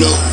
know.